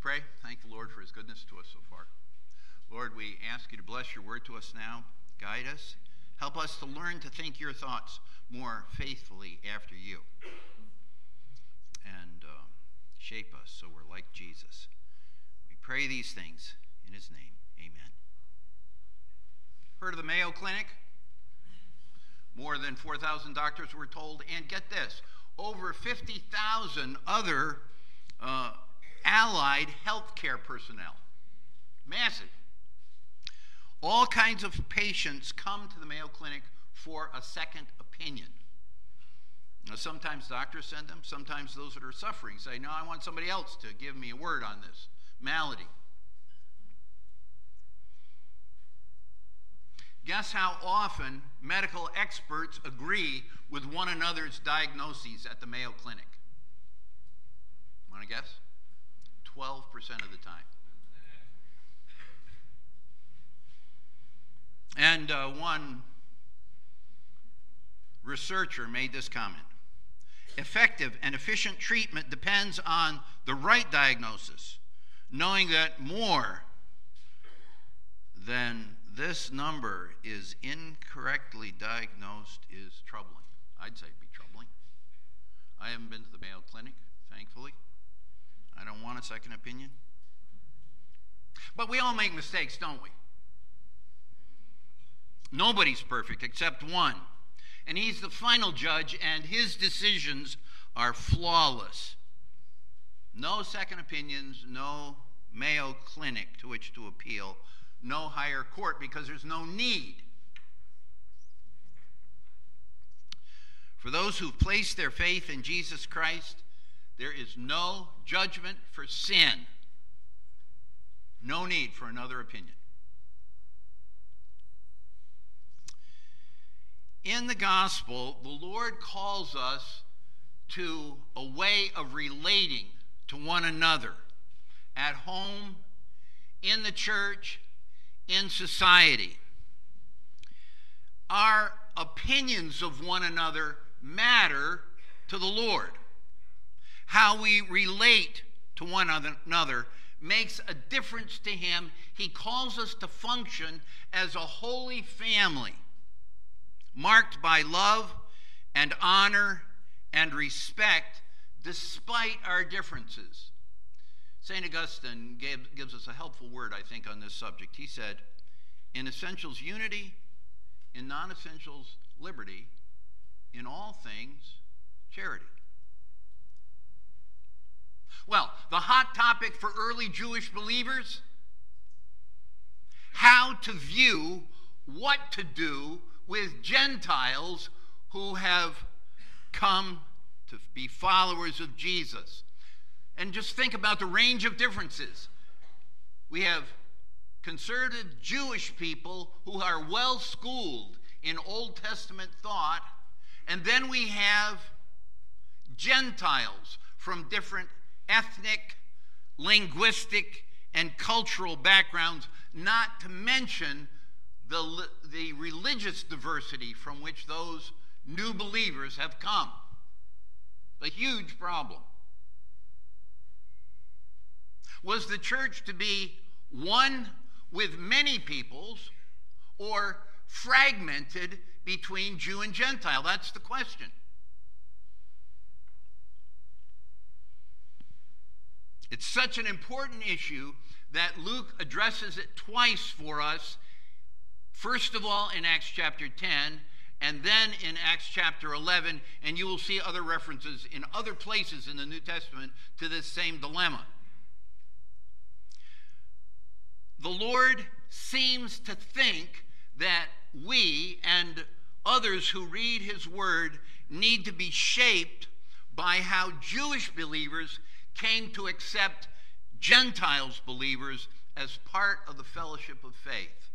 pray. Thank the Lord for his goodness to us so far. Lord, we ask you to bless your word to us now. Guide us. Help us to learn to think your thoughts more faithfully after you. And uh, shape us so we're like Jesus. We pray these things in his name. Amen. Heard of the Mayo Clinic? More than 4,000 doctors were told. And get this over 50,000 other uh, allied healthcare personnel. Massive. All kinds of patients come to the Mayo Clinic for a second opinion. Now, sometimes doctors send them, sometimes those that are suffering say, No, I want somebody else to give me a word on this malady. Guess how often medical experts agree with one another's diagnoses at the Mayo Clinic? Want to guess? 12% of the time. And uh, one researcher made this comment Effective and efficient treatment depends on the right diagnosis, knowing that more than this number is incorrectly diagnosed is troubling. I'd say it'd be troubling. I haven't been to the Mayo Clinic, thankfully. I don't want a second opinion. But we all make mistakes, don't we? Nobody's perfect except one. And he's the final judge, and his decisions are flawless. No second opinions, no Mayo Clinic to which to appeal, no higher court because there's no need. For those who've placed their faith in Jesus Christ, there is no judgment for sin, no need for another opinion. in the gospel, the Lord calls us to a way of relating to one another at home, in the church, in society. Our opinions of one another matter to the Lord. How we relate to one another makes a difference to Him. He calls us to function as a holy family marked by love and honor and respect despite our differences. St. Augustine gave, gives us a helpful word, I think, on this subject. He said, In essentials, unity, in non essentials, liberty, in all things, charity. Well, the hot topic for early Jewish believers how to view what to do with Gentiles who have come to be followers of Jesus. And just think about the range of differences. We have conservative Jewish people who are well schooled in Old Testament thought, and then we have Gentiles from different ethnic, linguistic, and cultural backgrounds, not to mention the, the religious diversity from which those new believers have come. A huge problem. Was the church to be one with many peoples or fragmented between Jew and Gentile? That's the question. It's such an important issue that Luke addresses it twice for us First of all, in Acts chapter 10, and then in Acts chapter 11, and you will see other references in other places in the New Testament to this same dilemma. The Lord seems to think that we and others who read His Word need to be shaped by how Jewish believers came to accept Gentiles believers as part of the fellowship of faith.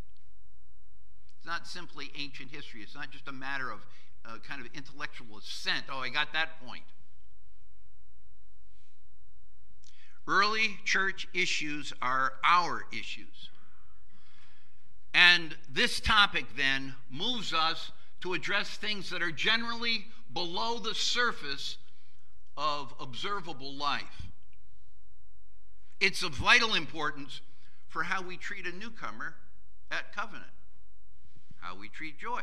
It's not simply ancient history. It's not just a matter of uh, kind of intellectual assent. Oh, I got that point. Early church issues are our issues. And this topic then moves us to address things that are generally below the surface of observable life. it's of vital importance for how we treat a newcomer at Covenant, how we treat joy.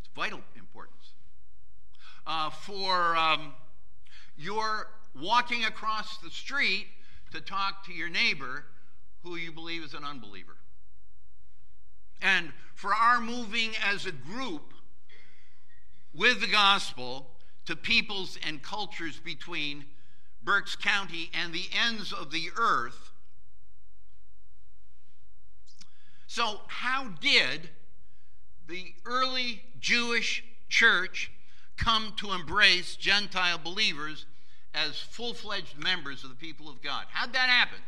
It's vital importance. Uh, for um, your walking across the street to talk to your neighbor who you believe is an unbeliever. And for our moving as a group with the gospel to peoples and cultures between Berks County and the ends of the earth. So, how did the early Jewish church come to embrace Gentile believers as full fledged members of the people of God? How'd that happen?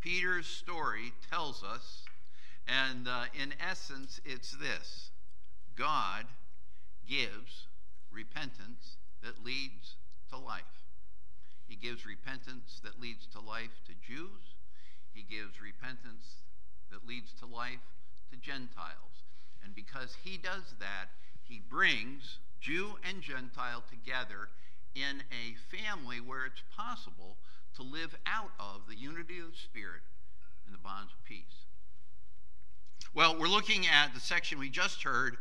Peter's story tells us, and uh, in essence, it's this God gives repentance that leads to life. He gives repentance that leads to life to Jews. He gives repentance that leads to life to Gentiles. And because he does that, he brings Jew and Gentile together in a family where it's possible to live out of the unity of the Spirit and the bonds of peace. Well, we're looking at the section we just heard,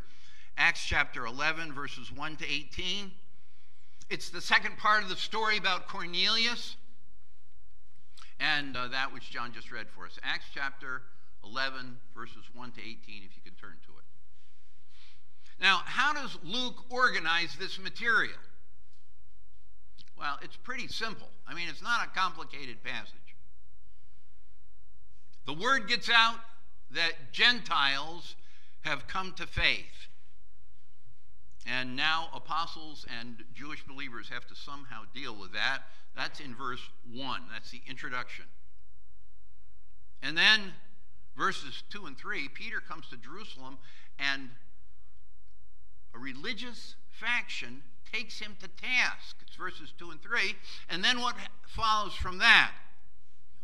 Acts chapter 11, verses 1 to 18. It's the second part of the story about Cornelius and uh, that which John just read for us. Acts chapter 11, verses 1 to 18, if you can turn to it. Now, how does Luke organize this material? Well, it's pretty simple. I mean, it's not a complicated passage. The word gets out that Gentiles have come to faith. And now apostles and Jewish believers have to somehow deal with that. That's in verse 1. That's the introduction. And then verses 2 and 3, Peter comes to Jerusalem and a religious faction takes him to task. It's verses 2 and 3. And then what follows from that?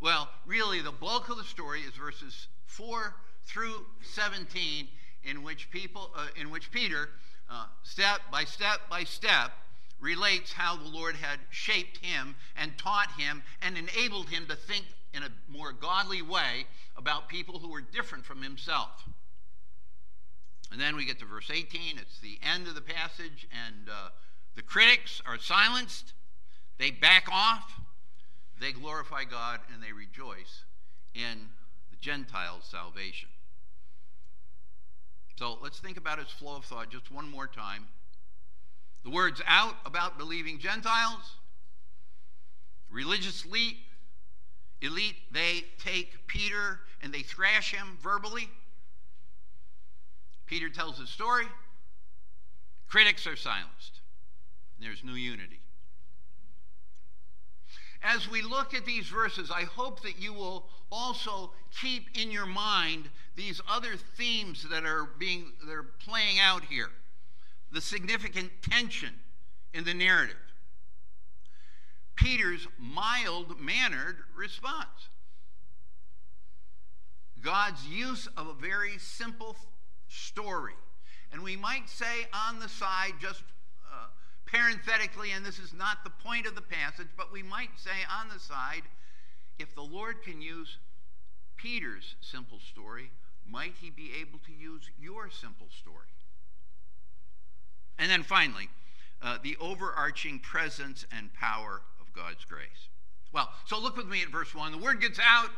Well, really, the bulk of the story is verses 4 through 17, in which, people, uh, in which Peter, uh, step by step by step, relates how the Lord had shaped him and taught him and enabled him to think in a more godly way about people who were different from himself. And then we get to verse 18. It's the end of the passage, and uh, the critics are silenced. They back off. They glorify God, and they rejoice in the Gentiles' salvation. So let's think about its flow of thought just one more time. The words out about believing Gentiles, religious elite, elite, they take Peter and they thrash him verbally. Peter tells his story. Critics are silenced. There's new unity. As we look at these verses, I hope that you will also keep in your mind these other themes that are being that are playing out here. The significant tension in the narrative. Peter's mild mannered response. God's use of a very simple story. And we might say on the side, just uh, parenthetically, and this is not the point of the passage, but we might say on the side, if the Lord can use Peter's simple story, might he be able to use your simple story? And then finally, uh, the overarching presence and power of God's grace. Well, so look with me at verse 1. The word gets out.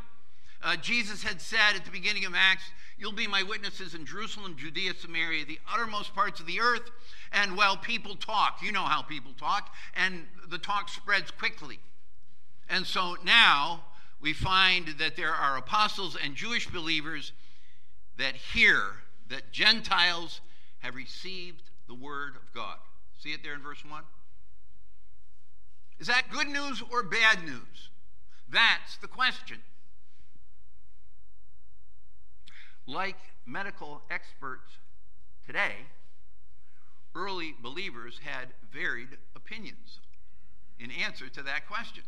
Uh, Jesus had said at the beginning of Acts, You'll be my witnesses in Jerusalem, Judea, Samaria, the uttermost parts of the earth. And while people talk, you know how people talk, and the talk spreads quickly. And so now we find that there are apostles and Jewish believers that hear that Gentiles have received the word of God. See it there in verse 1? Is that good news or bad news? That's the question. Like medical experts today, early believers had varied opinions in answer to that question.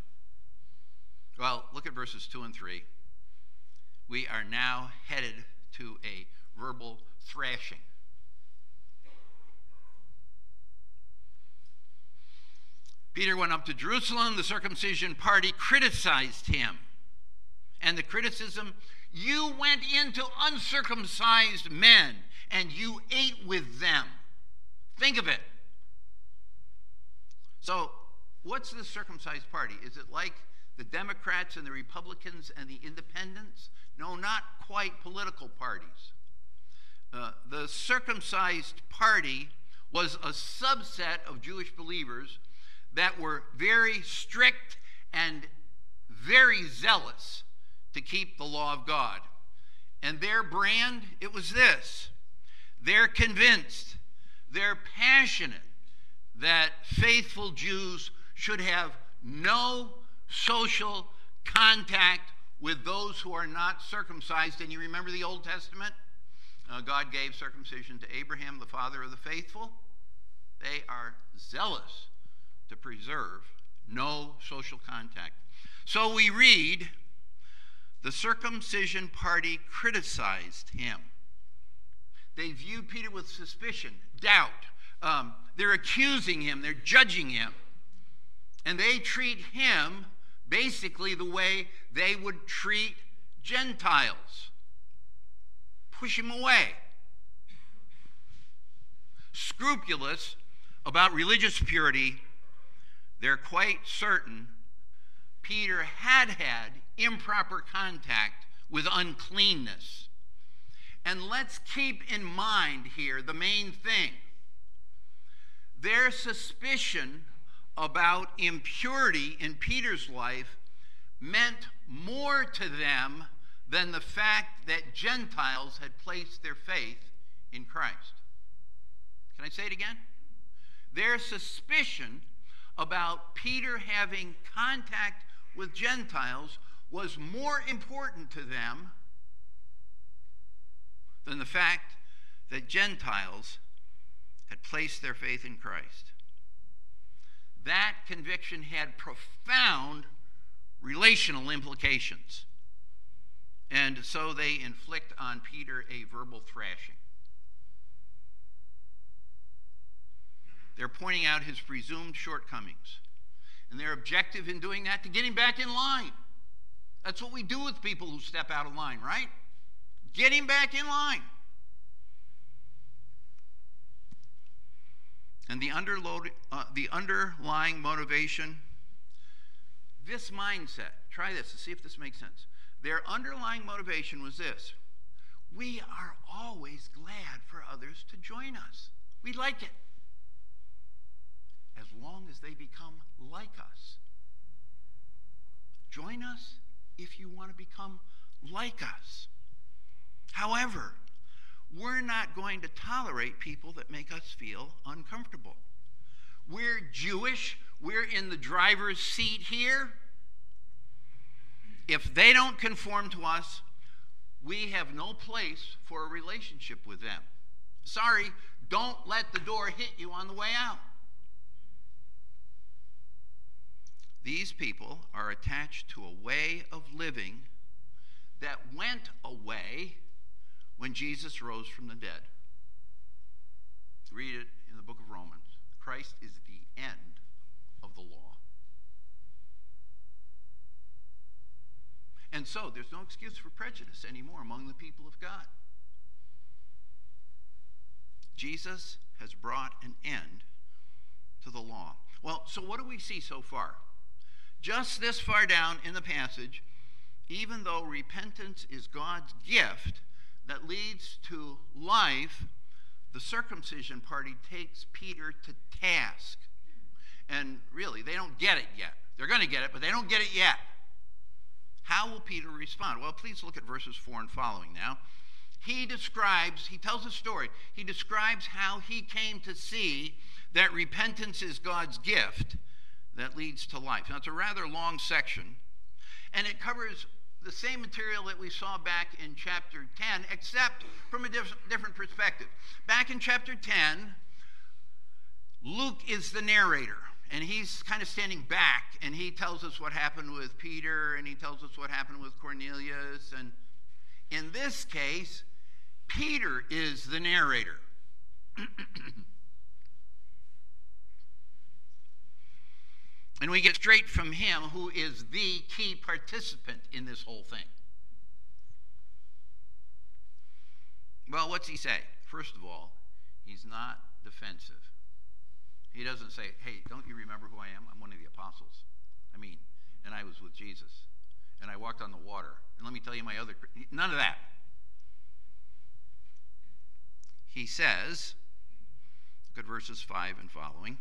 Well, look at verses 2 and 3. We are now headed to a verbal thrashing. Peter went up to Jerusalem. The circumcision party criticized him. And the criticism you went into uncircumcised men and you ate with them. Think of it. So, what's the circumcised party? Is it like the Democrats and the Republicans and the independents? No, not quite political parties. Uh, the circumcised party was a subset of Jewish believers that were very strict and very zealous to keep the law of God. And their brand, it was this they're convinced, they're passionate that faithful Jews should have no social contact with those who are not circumcised. And you remember the Old Testament? Uh, God gave circumcision to Abraham, the father of the faithful. They are zealous to preserve no social contact. So we read the circumcision party criticized him. They view Peter with suspicion, doubt. Um, they're accusing him, they're judging him. And they treat him basically the way they would treat Gentiles push him away. Scrupulous about religious purity, they're quite certain Peter had had improper contact with uncleanness. And let's keep in mind here the main thing their suspicion about impurity in Peter's life meant more to them than the fact that Gentiles had placed their faith in Christ. Can I say it again? Their suspicion about Peter having contact with Gentiles was more important to them than the fact that Gentiles had placed their faith in Christ. That conviction had profound relational implications. And so they inflict on Peter a verbal thrashing. They're pointing out his presumed shortcomings. And their objective in doing that to get him back in line. That's what we do with people who step out of line, right? Get him back in line. And the, underload, uh, the underlying motivation, this mindset, try this to see if this makes sense. Their underlying motivation was this we are always glad for others to join us. We like it. As long as they become like us. Join us if you want to become like us. However, we're not going to tolerate people that make us feel uncomfortable. We're Jewish. We're in the driver's seat here. If they don't conform to us, we have no place for a relationship with them. Sorry, don't let the door hit you on the way out. These people are attached to a way of living that went away when Jesus rose from the dead. Read it in the book of Romans. Christ is the end of the law. And so there's no excuse for prejudice anymore among the people of God. Jesus has brought an end to the law. Well, so what do we see so far? Just this far down in the passage, even though repentance is God's gift that leads to life, the circumcision party takes Peter to task. And really, they don't get it yet. They're going to get it, but they don't get it yet. How will Peter respond? Well, please look at verses 4 and following now. He describes, he tells a story. He describes how he came to see that repentance is God's gift that leads to life. Now, it's a rather long section, and it covers the same material that we saw back in chapter 10, except from a diff- different perspective. Back in chapter 10, Luke is the narrator and he's kind of standing back and he tells us what happened with Peter and he tells us what happened with Cornelius. And in this case, Peter is the narrator. And we get straight from him, who is the key participant in this whole thing. Well, what's he say? First of all, he's not defensive. He doesn't say, hey, don't you remember who I am? I'm one of the apostles. I mean, and I was with Jesus. And I walked on the water. And let me tell you my other. None of that. He says, look at verses 5 and following.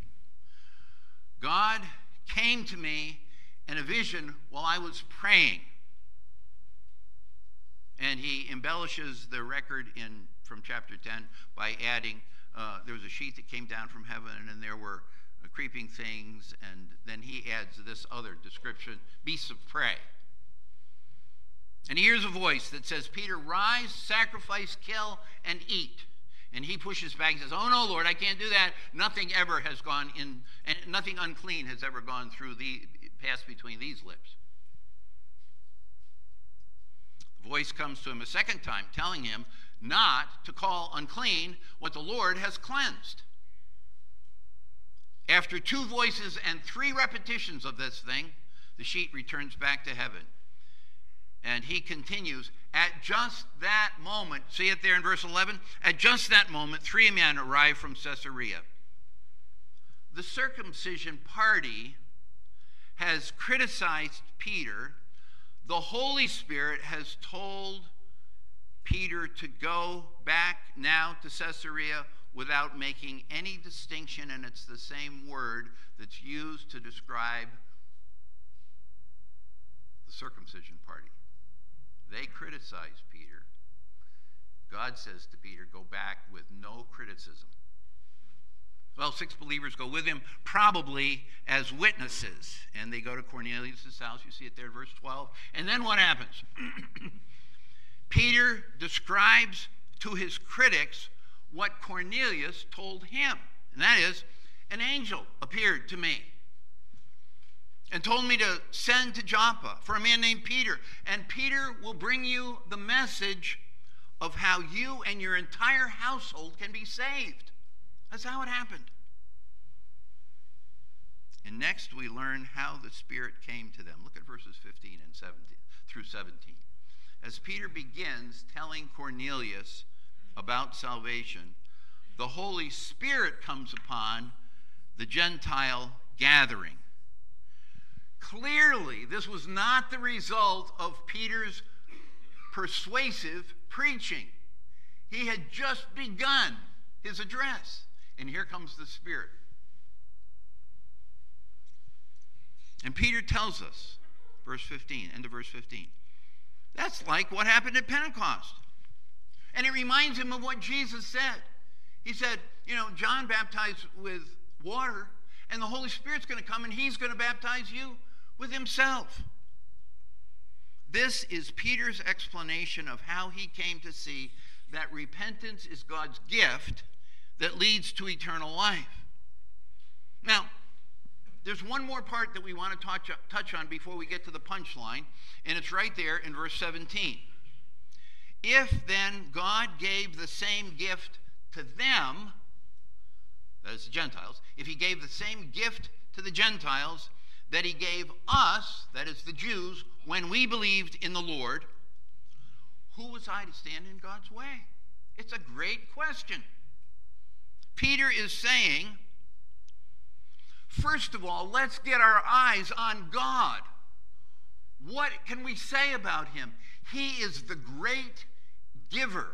God came to me in a vision while I was praying. And he embellishes the record in from chapter 10 by adding uh, there was a sheet that came down from heaven, and there were uh, creeping things, and then he adds this other description beasts of prey. And he hears a voice that says, Peter, rise, sacrifice, kill, and eat. And he pushes back and says, Oh no, Lord, I can't do that. Nothing ever has gone in, and nothing unclean has ever gone through the passed between these lips. The voice comes to him a second time, telling him not to call unclean what the Lord has cleansed. After two voices and three repetitions of this thing, the sheet returns back to heaven. And he continues, at just that moment, see it there in verse 11? At just that moment, three men arrived from Caesarea. The circumcision party has criticized Peter. The Holy Spirit has told Peter to go back now to Caesarea without making any distinction, and it's the same word that's used to describe the circumcision party. They criticize Peter. God says to Peter, Go back with no criticism. Well, six believers go with him, probably as witnesses. And they go to Cornelius' house. You see it there verse 12. And then what happens? Peter describes to his critics what Cornelius told him. And that is, an angel appeared to me and told me to send to Joppa for a man named Peter. And Peter will bring you the message of how you and your entire household can be saved. That's how it happened. And next we learn how the Spirit came to them. Look at verses 15 and 17 through 17 as Peter begins telling Cornelius about salvation, the Holy Spirit comes upon the Gentile gathering. Clearly, this was not the result of Peter's persuasive preaching. He had just begun his address, and here comes the Spirit. And Peter tells us, verse 15, end of verse 15. That's like what happened at Pentecost. And it reminds him of what Jesus said. He said, you know, John baptized with water, and the Holy Spirit's going to come and he's going to baptize you with himself. This is Peter's explanation of how he came to see that repentance is God's gift that leads to eternal life. Now, there's one more part that we want to touch, touch on before we get to the punchline, and it's right there in verse 17. If then God gave the same gift to them, that is the Gentiles, if he gave the same gift to the Gentiles that he gave us, that is the Jews, when we believed in the Lord, who was I to stand in God's way? It's a great question. Peter is saying, First of all, let's get our eyes on God. What can we say about him? He is the great giver,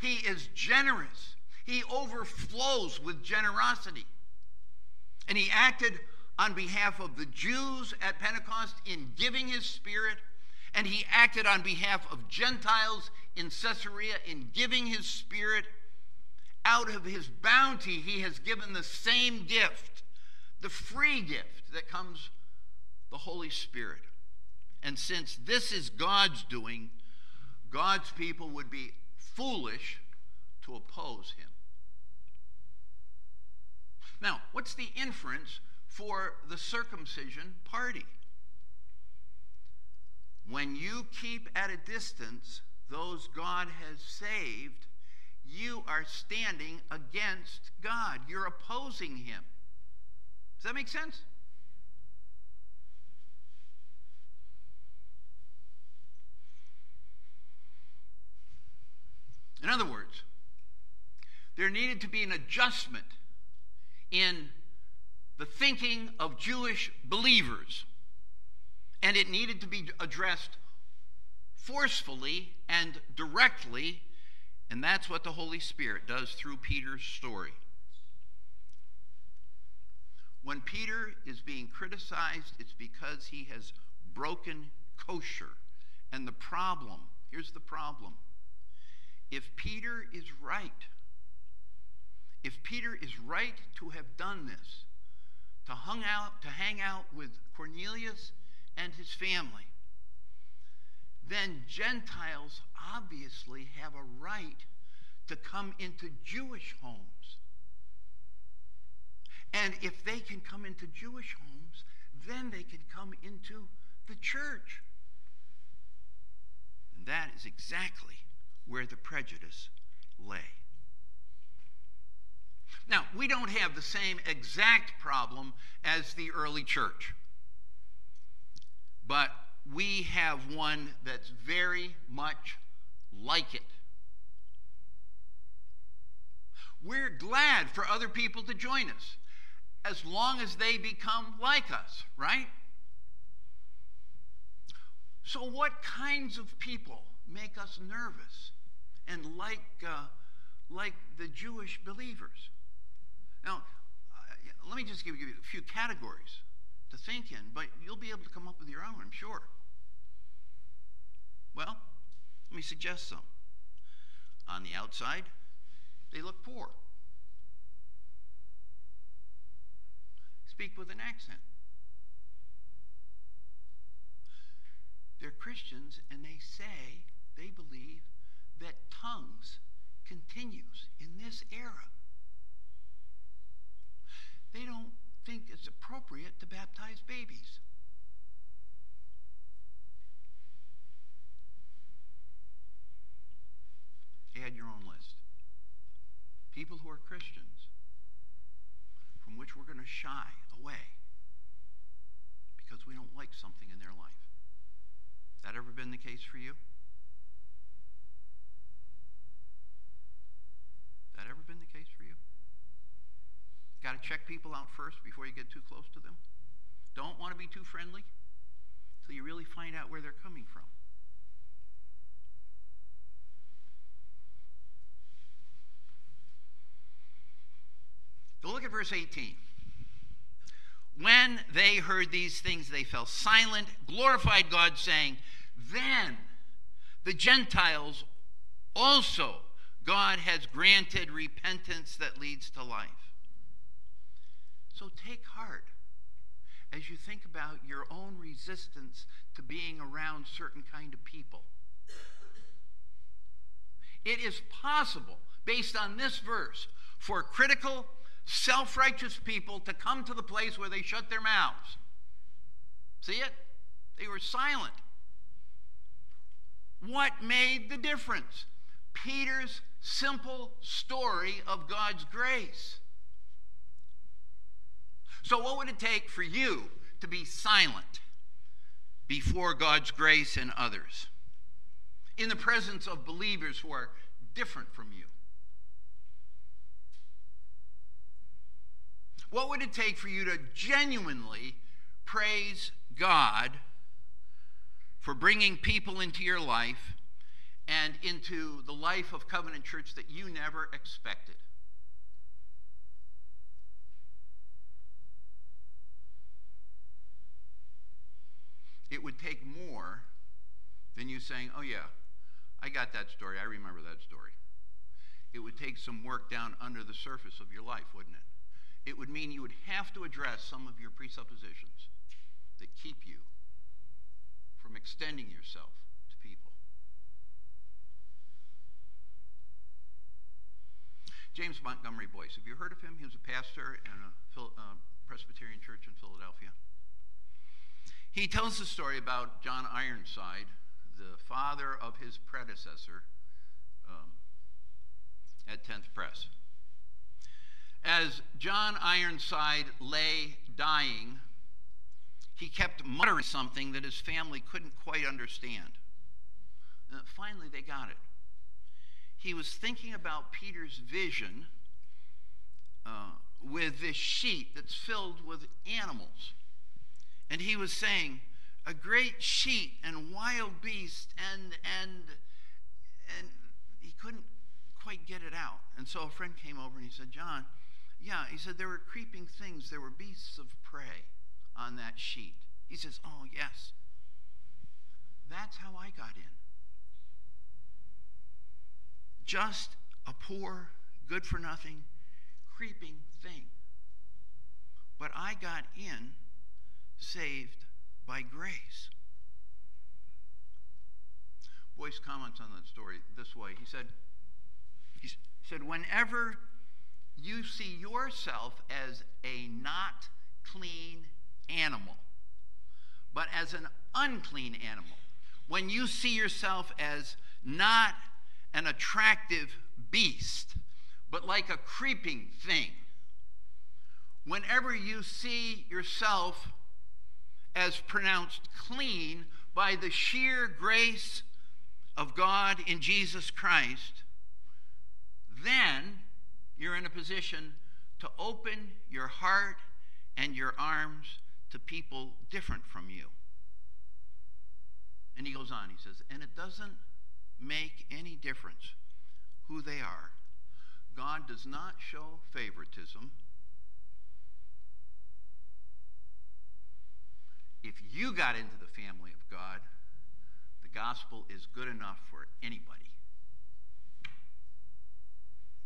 he is generous, he overflows with generosity. And he acted on behalf of the Jews at Pentecost in giving his spirit, and he acted on behalf of Gentiles in Caesarea in giving his spirit. Out of his bounty, he has given the same gift the free gift that comes the Holy Spirit. And since this is God's doing, God's people would be foolish to oppose him. Now, what's the inference for the circumcision party. When you keep at a distance those God has saved, you are standing against God. You're opposing Him. Does that make sense? In other words, there needed to be an adjustment in the thinking of Jewish believers, and it needed to be addressed forcefully and directly, and that's what the Holy Spirit does through Peter's story. When Peter is being criticized, it's because he has broken kosher. And the problem here's the problem if Peter is right, if Peter is right to have done this, to hung out, to hang out with Cornelius and his family, then Gentiles obviously have a right to come into Jewish homes. And if they can come into Jewish homes, then they can come into the church. And that is exactly where the prejudice lay. Now, we don't have the same exact problem as the early church, but we have one that's very much like it. We're glad for other people to join us as long as they become like us, right? So, what kinds of people make us nervous and like, uh, like the Jewish believers? Now, uh, let me just give you a few categories to think in, but you'll be able to come up with your own, I'm sure. Well, let me suggest some. On the outside, they look poor. Speak with an accent. They're Christians and they say they believe that tongues continues in this era. They don't think it's appropriate to baptize babies. Add your own list. People who are Christians from which we're going to shy away because we don't like something in their life. That ever been the case for you? That ever been the case for you? Got to check people out first before you get too close to them. Don't want to be too friendly until you really find out where they're coming from. So look at verse 18. When they heard these things, they fell silent, glorified God, saying, then the Gentiles also God has granted repentance that leads to life. So take heart as you think about your own resistance to being around certain kind of people. It is possible, based on this verse, for critical, self righteous people to come to the place where they shut their mouths. See it? They were silent. What made the difference? Peter's simple story of God's grace. So, what would it take for you to be silent before God's grace and others in the presence of believers who are different from you? What would it take for you to genuinely praise God for bringing people into your life and into the life of Covenant Church that you never expected. It would take more than you saying, Oh, yeah, I got that story. I remember that story. It would take some work down under the surface of your life, wouldn't it? It would mean you would have to address some of your presuppositions that keep you from extending yourself to people. James Montgomery Boice, have you heard of him? He was a pastor in a uh, Presbyterian church in Philadelphia. He tells the story about John Ironside, the father of his predecessor um, at 10th Press. As John Ironside lay dying he kept muttering something that his family couldn't quite understand. And finally, they got it. he was thinking about Peter's vision uh, with this sheet that's filled with animals. And he was saying, a great sheet and wild beast, and, and, and he couldn't quite get it out. And so a friend came over and he said, John, yeah, he said there were creeping things, there were beasts of prey on that sheet. He says, Oh, yes. That's how I got in. Just a poor, good for nothing, creeping thing. But I got in saved by grace. Boice comments on that story this way. He said, he said, whenever you see yourself as a not clean animal, but as an unclean animal, when you see yourself as not an attractive beast, but like a creeping thing, whenever you see yourself as pronounced clean by the sheer grace of God in Jesus Christ, then you're in a position to open your heart and your arms to people different from you. And he goes on, he says, and it doesn't make any difference who they are. God does not show favoritism. If you got into the family of God, the gospel is good enough for anybody.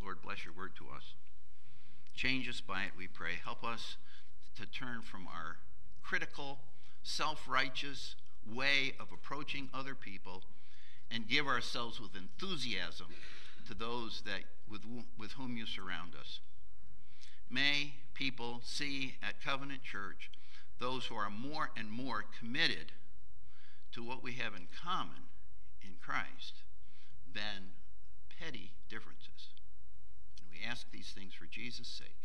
Lord, bless your word to us. Change us by it, we pray. Help us to turn from our critical, self righteous way of approaching other people and give ourselves with enthusiasm to those that, with, with whom you surround us. May people see at Covenant Church those who are more and more committed to what we have in common in Christ than petty differences. And we ask these things for Jesus' sake.